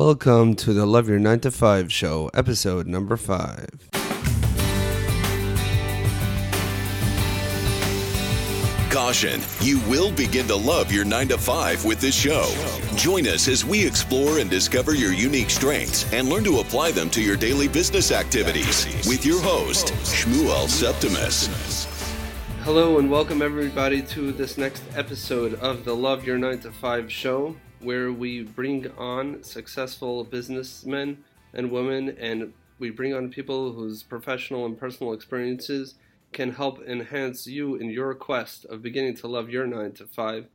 Welcome to the Love Your 9 to 5 show, episode number 5. Caution, you will begin to love your 9 to 5 with this show. Join us as we explore and discover your unique strengths and learn to apply them to your daily business activities with your host, Shmuel Septimus. Hello and welcome everybody to this next episode of the Love Your 9 to 5 show, where we bring on successful businessmen and women and we bring on people whose professional and personal experiences can help enhance you in your quest of beginning to love your 9 to 5,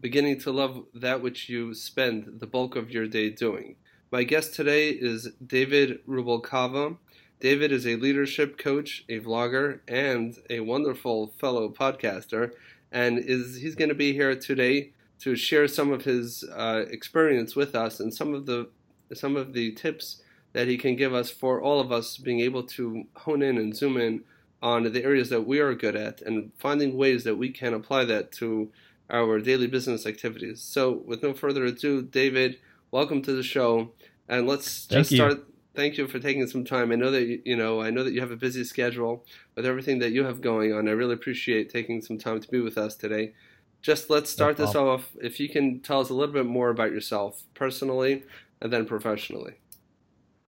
beginning to love that which you spend the bulk of your day doing. My guest today is David Rubalcava. David is a leadership coach, a vlogger, and a wonderful fellow podcaster, and is he's going to be here today to share some of his uh, experience with us and some of the some of the tips that he can give us for all of us being able to hone in and zoom in on the areas that we are good at and finding ways that we can apply that to our daily business activities. So, with no further ado, David, welcome to the show, and let's Thank just you. start. Thank you for taking some time. I know that you, you know. I know that you have a busy schedule with everything that you have going on. I really appreciate taking some time to be with us today. Just let's start this off. If you can tell us a little bit more about yourself personally and then professionally.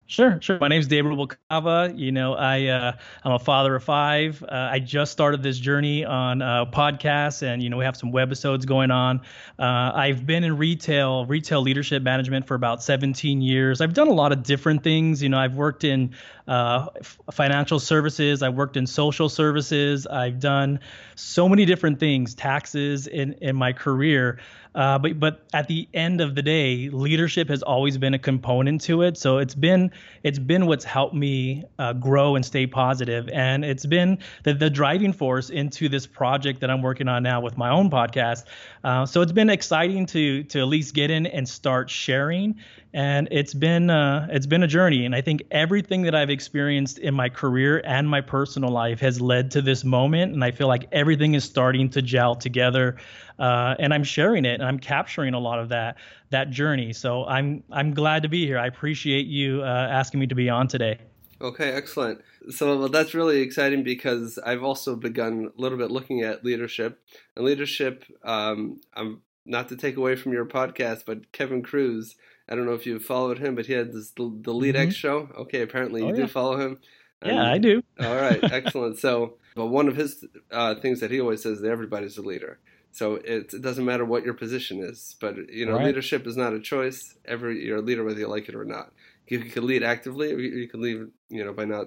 Sure, sure. My name's David Rubalcava. You know, I uh, I'm a father of five. Uh, I just started this journey on uh, podcasts, and you know, we have some webisodes going on. Uh, I've been in retail, retail leadership management for about 17 years. I've done a lot of different things. You know, I've worked in uh, financial services. I've worked in social services. I've done so many different things, taxes in in my career. Uh, but but at the end of the day, leadership has always been a component to it. So it's been it's been what's helped me uh, grow and stay positive, and it's been the, the driving force into this project that I'm working on now with my own podcast. Uh, so it's been exciting to to at least get in and start sharing. And it's been uh, it's been a journey, and I think everything that I've experienced in my career and my personal life has led to this moment. And I feel like everything is starting to gel together uh, and I'm sharing it and I'm capturing a lot of that that journey. So I'm I'm glad to be here. I appreciate you uh, asking me to be on today. Okay, excellent. So well, that's really exciting because I've also begun a little bit looking at leadership and leadership. Um, I'm not to take away from your podcast, but Kevin Kruse. I don't know if you followed him, but he had this the, the Lead X show. Okay, apparently you Oh, do yeah. follow him. And- Yeah, I do. All right, excellent. So, but one of his uh, things that he always says that everybody's a leader. So it, it doesn't matter what your position is, but you know, Right. leadership is not a choice. Every you're a leader whether you like it or not. You, you can lead actively, or you, you can lead, you know, by not.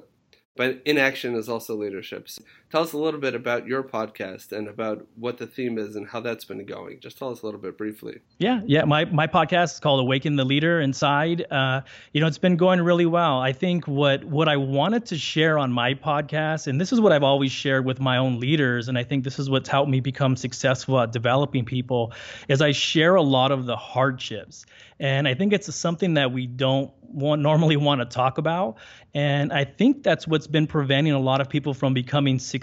But inaction is also leadership. Tell us a little bit about your podcast and about what the theme is and how that's been going. Just tell us a little bit briefly. Yeah, yeah. My my podcast is called Awaken the Leader Inside. Uh, you know, it's been going really well. I think what what I wanted to share on my podcast, and this is what I've always shared with my own leaders, and I think this is what's helped me become successful at developing people, is I share a lot of the hardships, and I think it's something that we don't want normally want to talk about, and I think that's what's been preventing a lot of people from becoming successful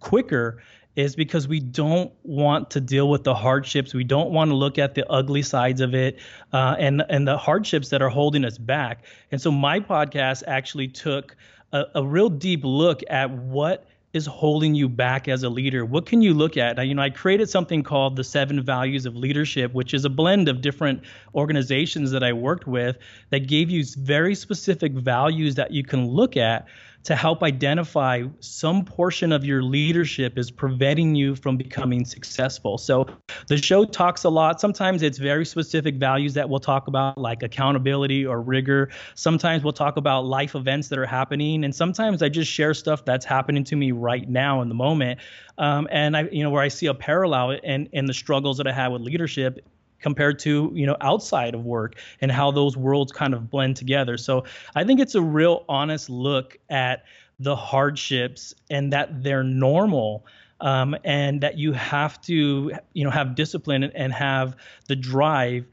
quicker is because we don't want to deal with the hardships. We don't want to look at the ugly sides of it uh, and and the hardships that are holding us back. And so my podcast actually took a, a real deep look at what is holding you back as a leader. What can you look at? Now, you know, I created something called the Seven Values of Leadership, which is a blend of different organizations that I worked with that gave you very specific values that you can look at to help identify some portion of your leadership is preventing you from becoming successful. So the show talks a lot. Sometimes it's very specific values that we'll talk about, like accountability or rigor. Sometimes we'll talk about life events that are happening. And sometimes I just share stuff that's happening to me right now in the moment. Um, and I, you know, where I see a parallel in, in the struggles that I have with leadership compared to you know outside of work and how those worlds kind of blend together. So i think it's a real honest look at the hardships and that they're normal um, and that you have to you know have discipline and have the drive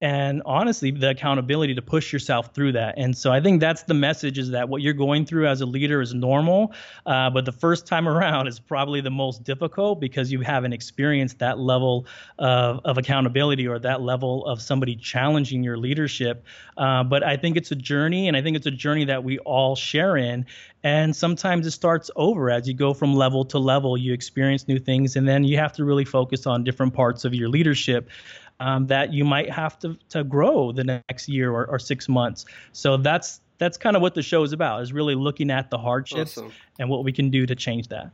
and honestly the accountability to push yourself through that. And so i think that's the message is that what you're going through as a leader is normal uh, but the first time around is probably the most difficult because you haven't experienced that level of, of accountability or that level of somebody challenging your leadership. Uh, but i think it's a journey and i think it's a journey that we all share in. And sometimes it starts over as you go from level to level. You experience new things and then you have to really focus on different parts of your leadership um, that you might have to, to grow the next year or, or six months. So that's that's kind of what the show is about is really looking at the hardships awesome. and what we can do to change that.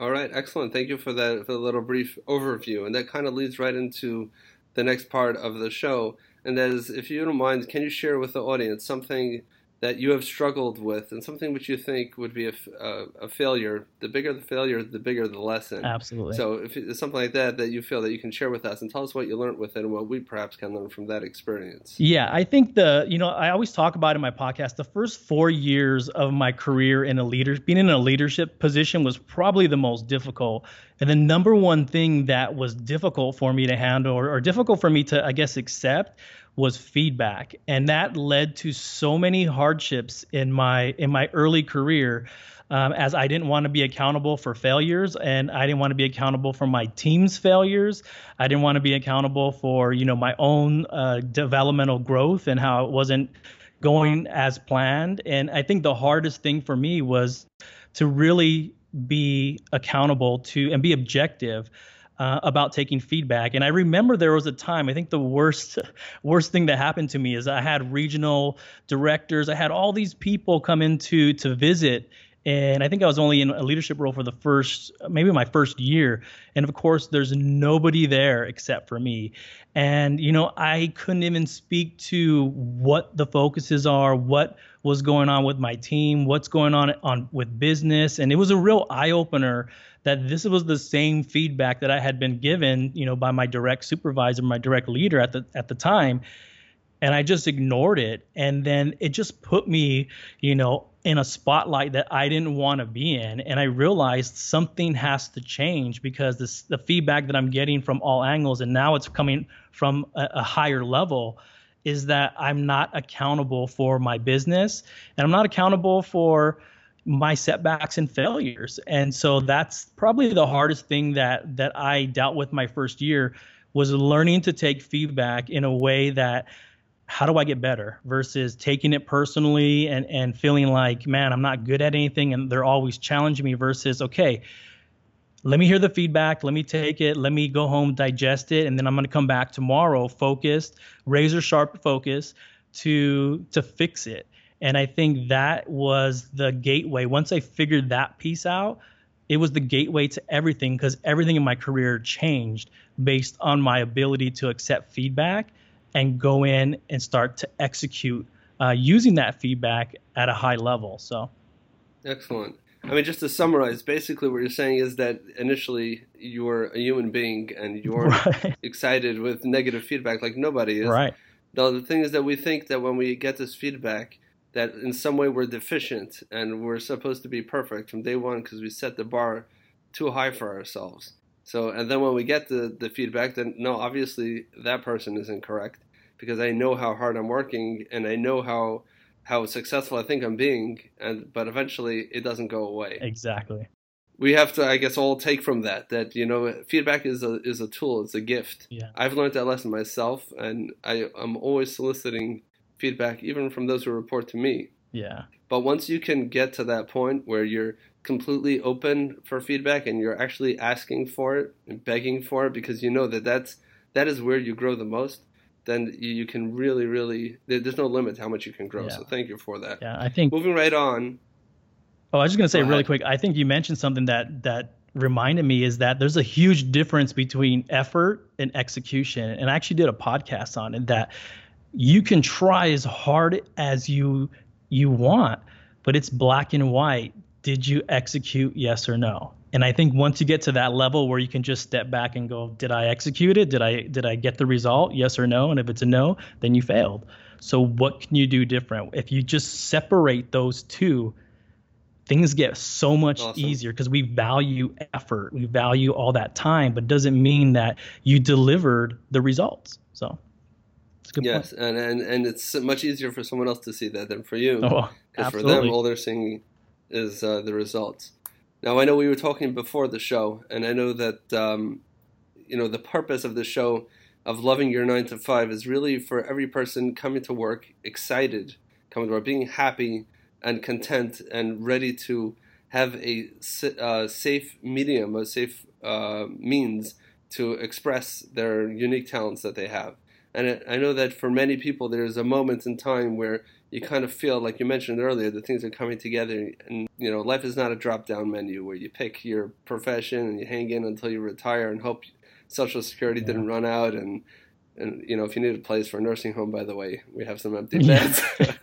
All right, excellent. Thank you for that for the little brief overview, and that kind of leads right into the next part of the show. And that is, if you don't mind, can you share with the audience something that you have struggled with and something which you think would be a, a, a, failure, the bigger the failure, the bigger the lesson. Absolutely. So if it's something like that that you feel that you can share with us and tell us what you learned with it and what we perhaps can learn from that experience. Yeah, I think the, you know, I always talk about in my podcast, the first four years of my career in a leader, being in a leadership position was probably the most difficult. And the number one thing that was difficult for me to handle or, or difficult for me to, I guess, accept was feedback and that led to so many hardships in my in my early career um, as I didn't want to be accountable for failures and I didn't want to be accountable for my team's failures. I didn't want to be accountable for you know my own uh, developmental growth and how it wasn't going as planned. And I think the hardest thing for me was to really be accountable to and be objective uh, about taking feedback. And I remember there was a time, I think the worst worst thing that happened to me is I had regional directors, I had all these people come in to to visit and I think I was only in a leadership role for the first, maybe my first year. And of course, there's nobody there except for me. And, you know, I couldn't even speak to what the focuses are, what was going on with my team, what's going on on with business. And it was a real eye opener that this was the same feedback that I had been given, you know, by my direct supervisor, my direct leader at the at the time. And I just ignored it. And then it just put me, you know, in a spotlight that I didn't want to be in. And I realized something has to change because this, the feedback that I'm getting from all angles, and now it's coming from a, a higher level, is that I'm not accountable for my business and I'm not accountable for my setbacks and failures. And so that's probably the hardest thing that that I dealt with my first year was learning to take feedback in a way that how do I get better versus taking it personally and and feeling like, man, I'm not good at anything and they're always challenging me versus okay, let me hear the feedback, let me take it, let me go home, digest it, and then I'm going to come back tomorrow focused, razor sharp focus to to fix it. And I think that was the gateway. Once I figured that piece out, it was the gateway to everything because everything in my career changed based on my ability to accept feedback and go in and start to execute uh, using that feedback at a high level. So, excellent. I mean, just to summarize, basically what you're saying is that initially you're a human being and you're right. excited with negative feedback like nobody is. Right. Now, the thing is that we think that when we get this feedback, that in some way we're deficient and we're supposed to be perfect from day one because we set the bar too high for ourselves. So, and then when we get the, the feedback, then no, obviously that person is incorrect because I know how hard I'm working and I know how how successful I think I'm being, and but eventually it doesn't go away. Exactly. We have to, I guess, all take from that that you know feedback is a is a tool, it's a gift. Yeah. I've learned that lesson myself, and I I'm always soliciting feedback, even from those who report to me. Yeah. But once you can get to that point where you're completely open for feedback and you're actually asking for it and begging for it because you know that that's that is where you grow the most then you can really really there's no limit to how much you can grow yeah. so thank you for that yeah i think moving right on oh i was just going to say really quick i think you mentioned something that that reminded me is that there's a huge difference between effort and execution and i actually did a podcast on it that you can try as hard as you you want, but it's black and white. Did you execute yes or no? And I think once you get to that level where you can just step back and go, did I execute it? Did I did I get the result? Yes or no? And if it's a no, then you failed. So what can you do different? If you just separate those two, things get so much awesome. easier because we value effort, we value all that time, but doesn't mean that you delivered the results. So it's Good yes, point. and, and and it's much easier for someone else to see that than for you. Oh, Because for them, all they're seeing is uh, the results. Now, I know we were talking before the show, and I know that um, you know the purpose of the show of loving your nine to five is really for every person coming to work excited, coming to work, being happy and content and ready to have a uh, safe medium, a safe uh, means to express their unique talents that they have. And I know that for many people, there's a moment in time where you kind of feel, like you mentioned earlier, that things are coming together. And, you know, life is not a drop down menu where you pick your profession and you hang in until you retire and hope Social Security Yeah. didn't run out. And, and, you know, if you need a place for a nursing home, by the way, we have some empty beds.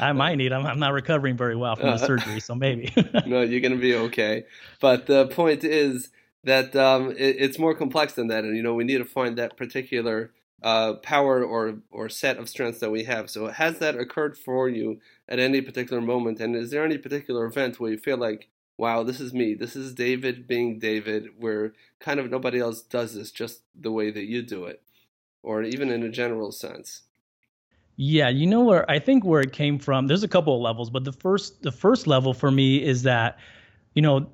I might need. I'm, I'm not recovering very well from the Uh, surgery, so maybe. no, you're going to be okay. But the point is that um, it, it's more complex than that, and you know we need to find that particular uh, power or or set of strengths that we have. So has that occurred for you at any particular moment? And is there any particular event where you feel like, wow, this is me, this is David being David, where kind of nobody else does this just the way that you do it, or even in a general sense? Yeah, you know where I think where it came from. There's a couple of levels, but the first the first level for me is that, you know,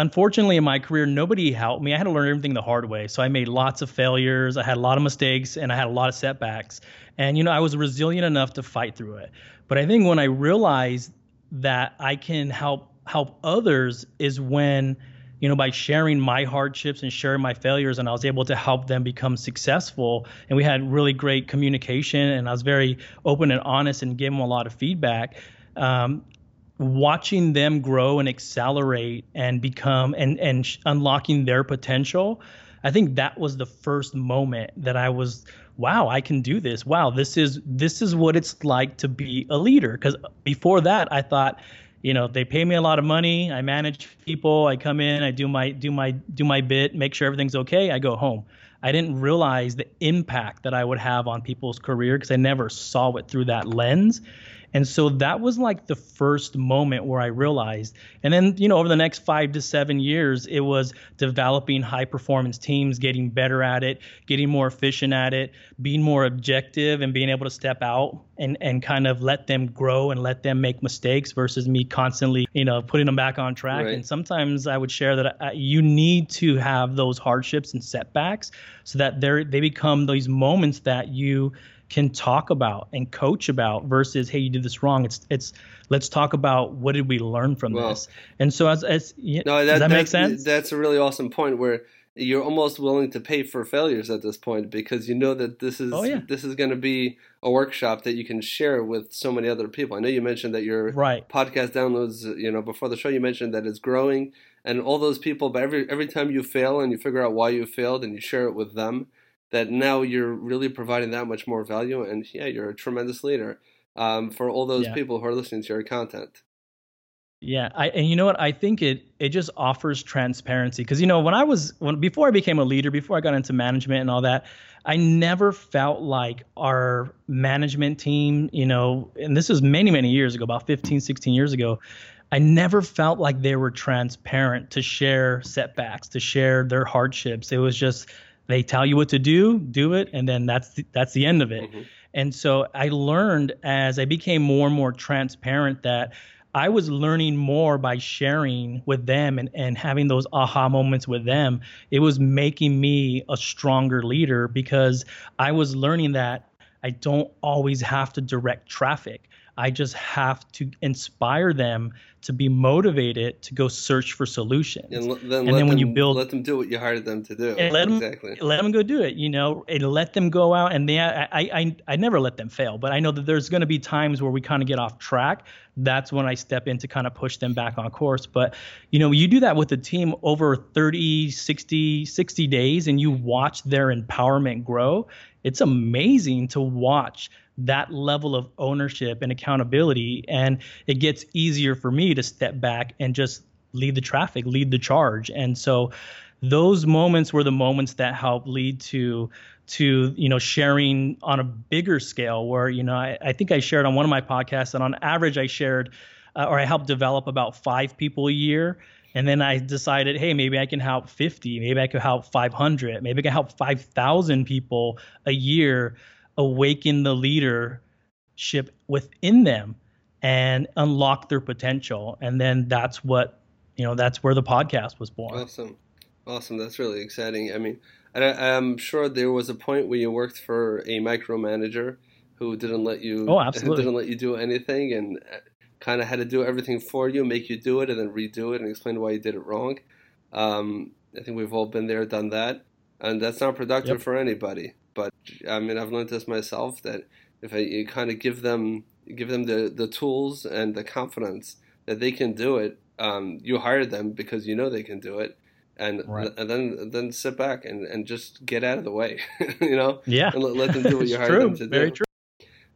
unfortunately in my career nobody helped me. I had to learn everything the hard way. So I made lots of failures, I had a lot of mistakes, and I had a lot of setbacks. And you know, I was resilient enough to fight through it. But I think when I realized that I can help help others is when you know, by sharing my hardships and sharing my failures, and I was able to help them become successful. And we had really great communication, and I was very open and honest and gave them a lot of feedback. Um, watching them grow and accelerate and become and and sh- unlocking their potential, I think that was the first moment that I was, wow, I can do this. Wow, this is this is what it's like to be a leader. Because before that, I thought you know they pay me a lot of money i manage people i come in i do my do my do my bit make sure everything's okay i go home i didn't realize the impact that i would have on people's career because i never saw it through that lens and so that was like the first moment where I realized. And then, you know, over the next five to seven years, it was developing high performance teams, getting better at it, getting more efficient at it, being more objective and being able to step out and, and kind of let them grow and let them make mistakes versus me constantly, you know, putting them back on track. Right. And sometimes I would share that uh, you need to have those hardships and setbacks so that they they become these moments that you can talk about and coach about versus hey you did this wrong it's it's let's talk about what did we learn from Well, this and so as as No, that, does that make sense That's a really awesome point where you're almost willing to pay for failures at this point because you know that this is Oh, yeah. this is going to be a workshop that you can share with so many other people. I know you mentioned that your right podcast downloads, you know, before the show you mentioned that it's growing and all those people but every every time you fail and you figure out why you failed and you share it with them that now you're really providing that much more value and yeah, you're a tremendous leader um, for all those Yeah. people who are listening to your content. Yeah, I and you know what? I think it it just offers transparency because you know when I was when before I became a leader, before I got into management and all that, I never felt like our management team, you know, and this is many many years ago, about 15, 16 years ago, I never felt like they were transparent to share setbacks, to share their hardships. It was just they tell you what to do, do it, and then that's the, that's the end of it. Mhm. And so I learned as I became more and more transparent that I was learning more by sharing with them and, and having those aha moments with them. It was making me a stronger leader because I was learning that I don't always have to direct traffic. I just have to inspire them to be motivated to go search for solutions. And l- then, And let then when them, you build- let them do what you hired them to do. And let exactly. let them go do it you know and let them go out and they i i i never let them fail but i know that there's going to be times where we kind of get off track that's when i step in to kind of push them back on course but you know you do that with a team over 30 60 60 days and you watch their empowerment grow it's amazing to watch that level of ownership and accountability and it gets easier for me to step back and just lead the traffic lead the charge. And so those moments were the moments that helped lead to to you know sharing on a bigger scale where you know I, I think i shared on one of my podcasts that on average i shared uh, or i helped develop about five people a year. And then i decided hey maybe i can help 50 maybe i could help 500 maybe i can help 5000 people a year awaken the leadership within them and unlock their potential. And then that's what, you know, that's where the podcast was born. Awesome. Awesome. That's really exciting. I mean, I, I'm sure there was a point where you worked for a micromanager who didn't let you, oh, absolutely. didn't let you do anything and uh, kind of had to do everything for you, make you do it, and then redo it and explain why you did it wrong. Um, I think we've all been there, done that, and that's not productive yep. for anybody. But I mean, I've learned this myself that if I, you kind of give them give them the the tools and the confidence that they can do it, um, you hire them because you know they can do it, and right. and then then sit back and, and just get out of the way, you know, yeah, and let, let them do what you hired true. them to Very do. True.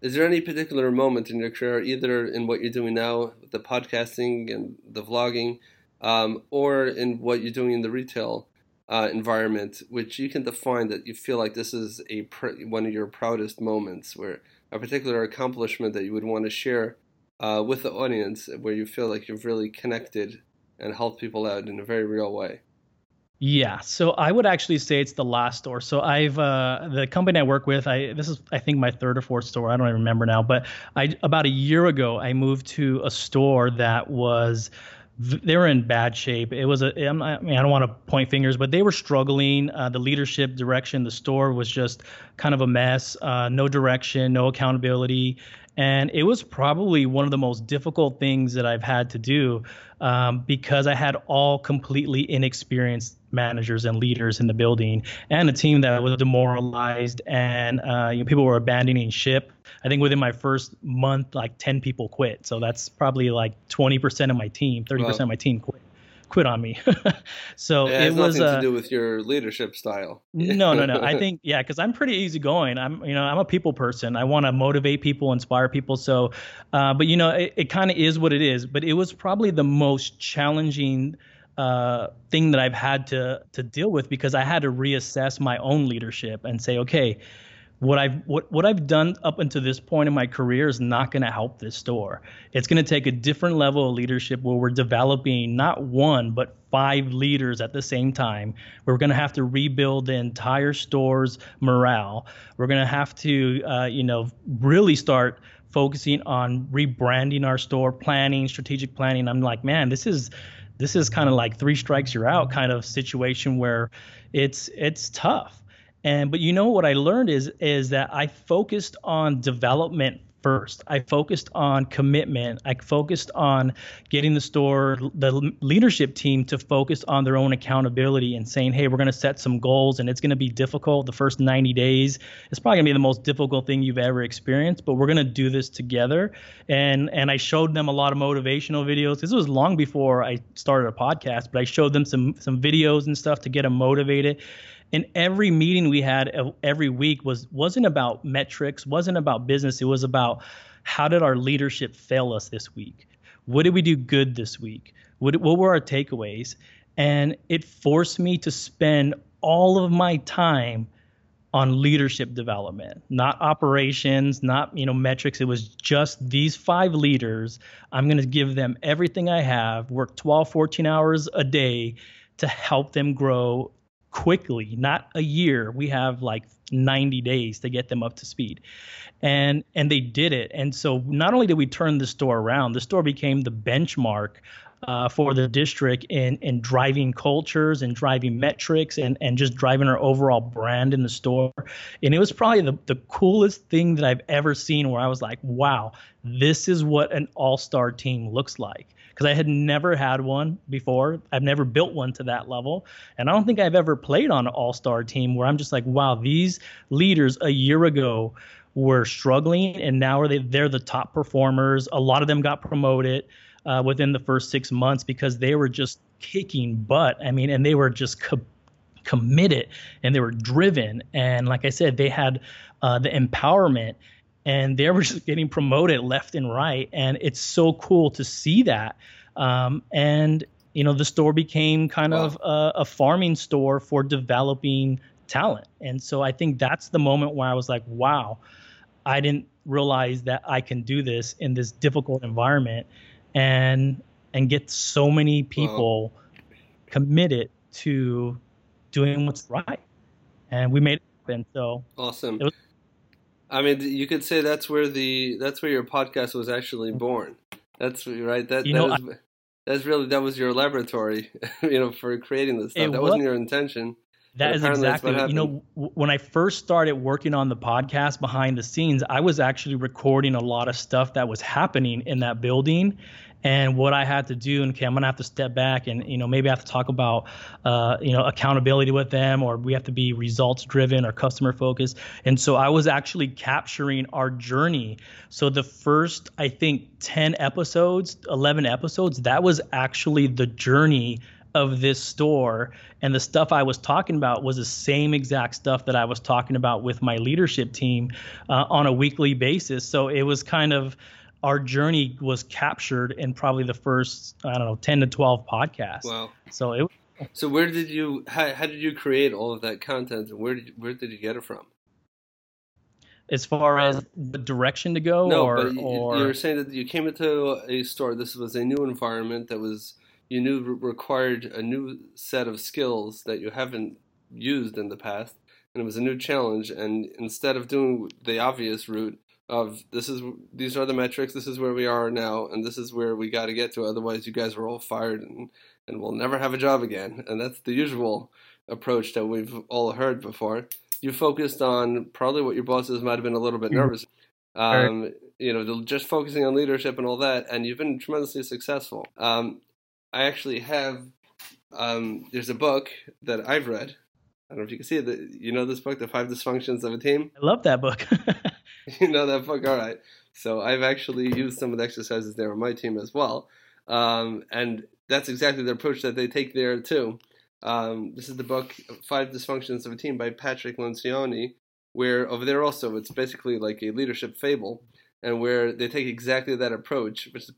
Is there any particular moment in your career, either in what you're doing now, the podcasting and the vlogging, um, or in what you're doing in the retail uh, environment, which you can define that you feel like this is a pr- one of your proudest moments, where a particular accomplishment that you would want to share uh, with the audience, where you feel like you've really connected and helped people out in a very real way? Yeah, so I would actually say it's the last store. So I've uh, the company I work with. I this is I think my third or fourth store. I don't even remember now. But I about a year ago I moved to a store that was they were in bad shape. It was a I mean I don't want to point fingers, but they were struggling. Uh, the leadership direction, the store was just kind of a mess. Uh, no direction, no accountability, and it was probably one of the most difficult things that I've had to do um, because I had all completely inexperienced managers and leaders in the building and a team that was demoralized and uh, you know, people were abandoning ship. I think within my first month, like 10 people quit. So that's probably like 20% of my team, 30% wow. of my team quit quit on me. so yeah, it, it was nothing uh, to do with your leadership style. no, no, no. I think yeah, because I'm pretty easygoing. I'm you know I'm a people person. I want to motivate people, inspire people. So, uh, but you know it, it kind of is what it is. But it was probably the most challenging uh, thing that I've had to to deal with because I had to reassess my own leadership and say, okay, what I've what, what I've done up until this point in my career is not going to help this store. It's going to take a different level of leadership where we're developing not one but five leaders at the same time. We're going to have to rebuild the entire store's morale. We're going to have to uh, you know really start focusing on rebranding our store, planning, strategic planning. I'm like, man, this is this is kind of like three strikes you're out kind of situation where it's it's tough and but you know what I learned is is that I focused on development first. I focused on commitment. I focused on getting the store, the leadership team to focus on their own accountability and saying, hey, we're going to set some goals and it's going to be difficult. The first 90 days, it's probably going to be the most difficult thing you've ever experienced, but we're going to do this together. And and I showed them a lot of motivational videos. This was long before I started a podcast, but I showed them some some videos and stuff to get them motivated and every meeting we had uh, every week was wasn't about metrics wasn't about business. It was about how did our leadership fail us this week? What did we do good this week? What, what were our takeaways? And it forced me to spend all of my time on leadership development not operations not you know metrics. It was just these five leaders. I'm going to give them everything i have work 12 14 hours a day to help them grow quickly, not a year. We have like 90 days to get them up to speed. And and they did it. And so not only did we turn the store around, the store became the benchmark uh, for the district in in driving cultures and driving metrics and and just driving our overall brand in the store. And it was probably the, the coolest thing that I've ever seen where I was like, wow, this is what an all-star team looks like because I had never had one before. I've never built one to that level. And I don't think I've ever played on an all star team where I'm just like, wow, these leaders a year ago were struggling and now are they, they're the top performers. A lot of them got promoted. Uh, within the first six months because they were just kicking butt. I mean, and they were just co- committed and they were driven. And like I said, they had uh, the empowerment and they were just getting promoted left and right. And it's so cool to see that. Um, and you know, the store became kind wow. of a, a, farming store for developing talent. And so I think that's the moment where I was like, wow, I didn't realize that I can do this in this difficult environment and and get so many people wow. committed to doing what's right. And we made it happen. So awesome. It was I mean, you could say that's where the that's where your podcast was actually born. That's right. That you that know, is, I, that's really that was your laboratory, you know, for creating this stuff. That was, wasn't your intention. That is exactly. You know, when I first started working on the podcast behind the scenes, I was actually recording a lot of stuff that was happening in that building, and what I had to do. And okay, I'm gonna have to step back, and you know, maybe I have to talk about, uh, you know, accountability with them, or we have to be results driven or customer focused. And so I was actually capturing our journey. So the first, I think, 10 episodes, 11 episodes, that was actually the journey of this store and the stuff I was talking about was the same exact stuff that I was talking about with my leadership team uh, on a weekly basis. So it was kind of our journey was captured in probably the first I don't know 10 to 12 podcasts. Wow. So it So where did you how, how did you create all of that content and where did you, where did you get it from? As far as the direction to go, no, or, but or... you were saying that you came into a store. This was a new environment that was you knew required a new set of skills that you haven't used in the past, and it was a new challenge. And instead of doing the obvious route of this is these are the metrics, this is where we are now, and this is where we got to get to. Otherwise, you guys are all fired and and we'll never have a job again. And that's the usual approach that we've all heard before. You focused on probably what your bosses might have been a little bit mm-hmm. nervous. Um, you know, just focusing on leadership and all that, and you've been tremendously successful. Um, I actually have. Um, there's a book that I've read. I don't know if you can see it. You know this book, The Five Dysfunctions of a Team. I love that book. you know that book, all right. So I've actually used some of the exercises there on my team as well, um, and that's exactly the approach that they take there too. Um, this is the book Five Dysfunctions of a Team by Patrick Lencioni, where over there also it's basically like a leadership fable, and where they take exactly that approach, which is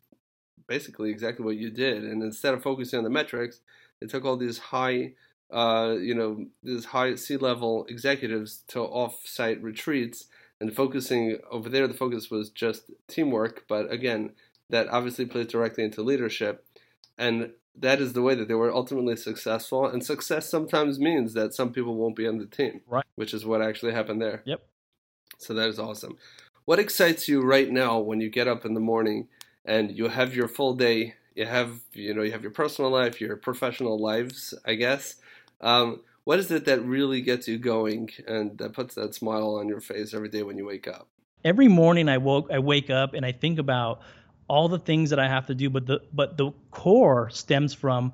basically exactly what you did. And instead of focusing on the metrics, they took all these high, uh, you know, these high C-level executives to off-site retreats and focusing over there. The focus was just teamwork, but again, that obviously plays directly into leadership, and that is the way that they were ultimately successful. And success sometimes means that some people won't be on the team, right? Which is what actually happened there. Yep. So that is awesome. What excites you right now when you get up in the morning and you have your full day. You have you know you have your personal life, your professional lives, I guess. Um, what is it that really gets you going and that puts that smile on your face every day when you wake up? Every morning I woke I wake up and I think about all the things that I have to do, but the but the core stems from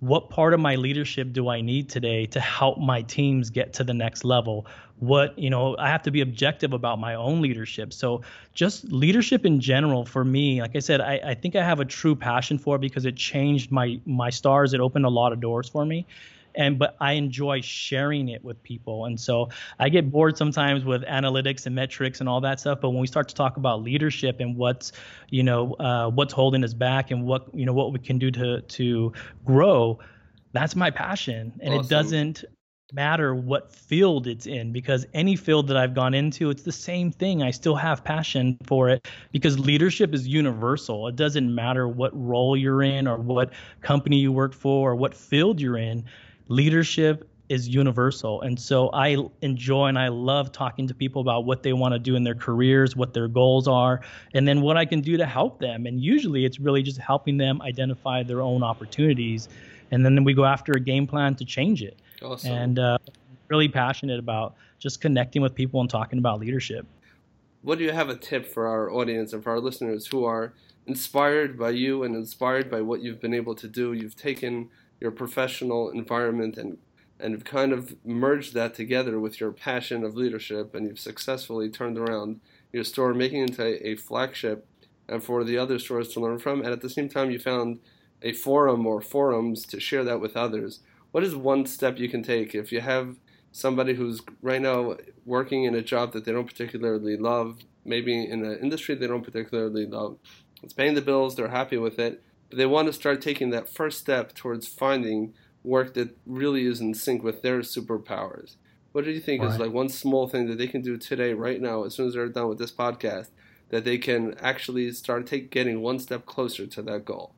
what part of my leadership do I need today to help my teams get to the next level? What, you know, I have to be objective about my own leadership. So, just leadership in general for me, like I said, I, I think I have a true passion for it because it changed my my stars. It opened a lot of doors for me and but I enjoy sharing it with people. And so I get bored sometimes with analytics and metrics and all that stuff. But when we start to talk about leadership and what's you know uh, what's holding us back and what you know what we can do to to grow, that's my passion. And awesome. it doesn't matter what field it's in because any field that I've gone into, it's the same thing. I still have passion for it because leadership is universal. It doesn't matter what role you're in or what company you work for or what field you're in leadership is universal. And so I enjoy and I love talking to people about what they want to do in their careers, what their goals are, and then what I can do to help them. And usually it's really just helping them identify their own opportunities. And then we go after a game plan to change it. Awesome. And uh, really passionate about just connecting with people and talking about leadership. What do you have a tip for our audience and for our listeners who are inspired by you and inspired by what you've been able to do? You've taken your professional environment and and kind of merged that together with your passion of leadership and you've successfully turned around your store making it into a flagship and for the other stores to learn from. And at the same time you found a forum or forums to share that with others. What is one step you can take? If you have somebody who's right now working in a job that they don't particularly love maybe in an industry they don't particularly love it's paying the bills they're happy with it they want to start taking that first step towards finding work that really is in sync with their superpowers. What do you think right. is like one small thing that they can do today, right now, as soon as they're done with this podcast, that they can actually start take getting one step closer to that goal?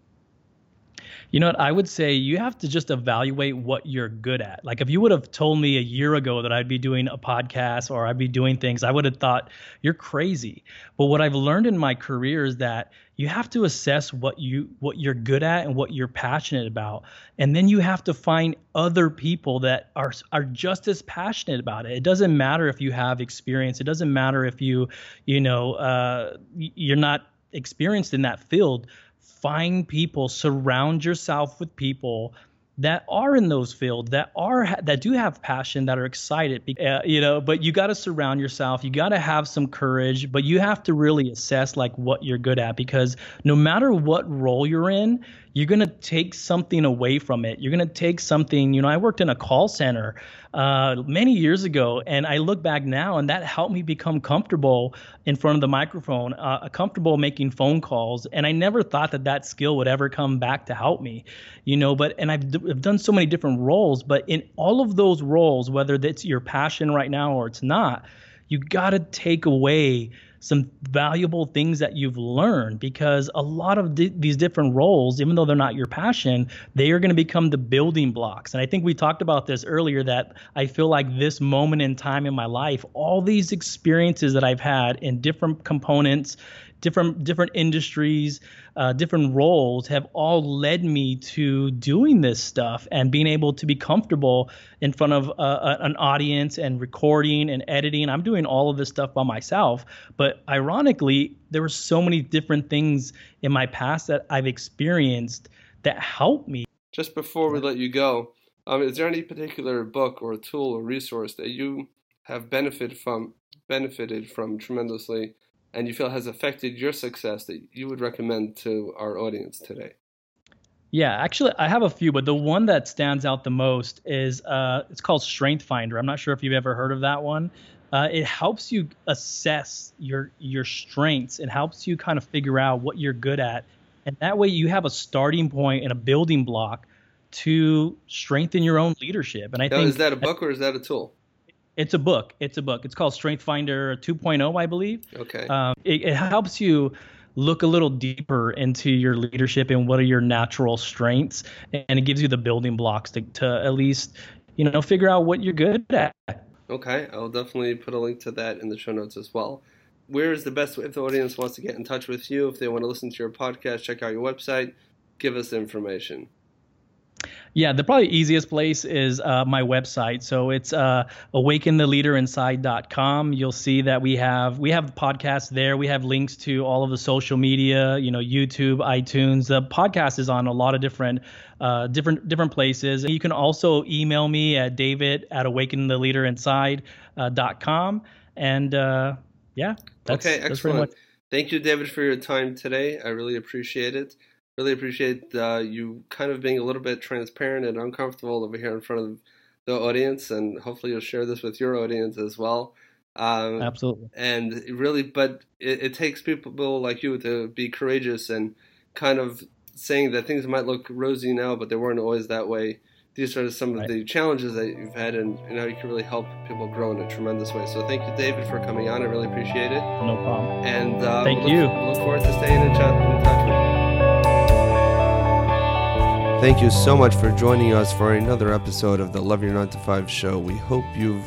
You know what? I would say you have to just evaluate what you're good at. Like if you would have told me a year ago that I'd be doing a podcast or I'd be doing things, I would have thought you're crazy. But what I've learned in my career is that you have to assess what you what you're good at and what you're passionate about. And then you have to find other people that are are just as passionate about it. It doesn't matter if you have experience. It doesn't matter if you, you know, uh, you're not experienced in that field find people, surround yourself with people that are in those fields that are that do have passion that are excited uh, you know but you got to surround yourself you got to have some courage but you have to really assess like what you're good at because no matter what role you're in you're going to take something away from it. You're going to take something, you know, I worked in a call center uh, many years ago, and I look back now, and that helped me become comfortable in front of the microphone, uh, comfortable making phone calls. And I never thought that that skill would ever come back to help me, you know, but, and I've, d- I've done so many different roles, but in all of those roles, whether it's your passion right now or it's not, you got to take away some valuable things that you've learned because a lot of di- these different roles, even though they're not your passion, they are going to become the building blocks. And I think we talked about this earlier that I feel like this moment in time in my life, all these experiences that I've had in different components, different different industries, uh, different roles have all led me to doing this stuff and being able to be comfortable in front of uh, an audience and recording and editing. I'm doing all of this stuff by myself, but ironically, there were so many different things in my past that I've experienced that helped me. Just before we let you go, um, is there any particular book or tool or resource that you have benefited from benefited from tremendously and you feel has affected your success that you would recommend to our audience today? Yeah, actually, I have a few, but the one that stands out the most is uh, it's called Strength Finder. I'm not sure if you've ever heard of that one. Uh, it helps you assess your your strengths. It helps you kind of figure out what you're good at, and that way you have a starting point and a building block to strengthen your own leadership. And I now, think is that a book or is that a tool? It's a book. It's a book. It's called Strength Finder 2.0, I believe. Okay. Um, it, it helps you look a little deeper into your leadership and what are your natural strengths, and it gives you the building blocks to, to at least you know figure out what you're good at. Okay, I'll definitely put a link to that in the show notes as well. Where is the best if the audience wants to get in touch with you, if they want to listen to your podcast, check out your website, give us information. Yeah, the probably easiest place is uh, my website. So it's uh, awakentheleaderinside.com. You'll see that we have we have podcasts there. We have links to all of the social media, you know, YouTube, iTunes. The podcast is on a lot of different uh, different different places. You can also email me at david at awakentheleaderinside.com. Uh, and uh, yeah, that's, okay, excellent. That's Thank you, David, for your time today. I really appreciate it really appreciate uh, you kind of being a little bit transparent and uncomfortable over here in front of the audience, and hopefully you'll share this with your audience as well. Um, Absolutely. And really, but it, it, takes people like you to be courageous and kind of saying that things might look rosy now, but they weren't always that way. These are some right. of the challenges that you've had, and you know you can really help people grow in a tremendous way. So thank you, David, for coming on. I really appreciate it. No problem. And uh, thank we'll you. Look, look forward to staying in, chat, in touch with you. Thank you so much for joining us for another episode of the Love Your 9 to 5 show. We hope you've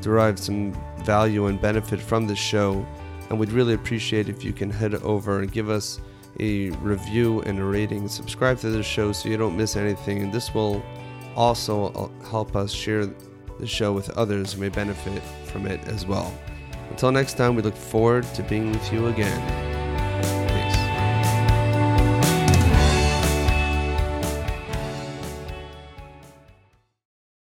derived some value and benefit from this show, and we'd really appreciate if you can head over and give us a review and a rating. Subscribe to the show so you don't miss anything, this will also uh, help us share the show with others who may benefit from it as well. Until next time, we look forward to being with you again.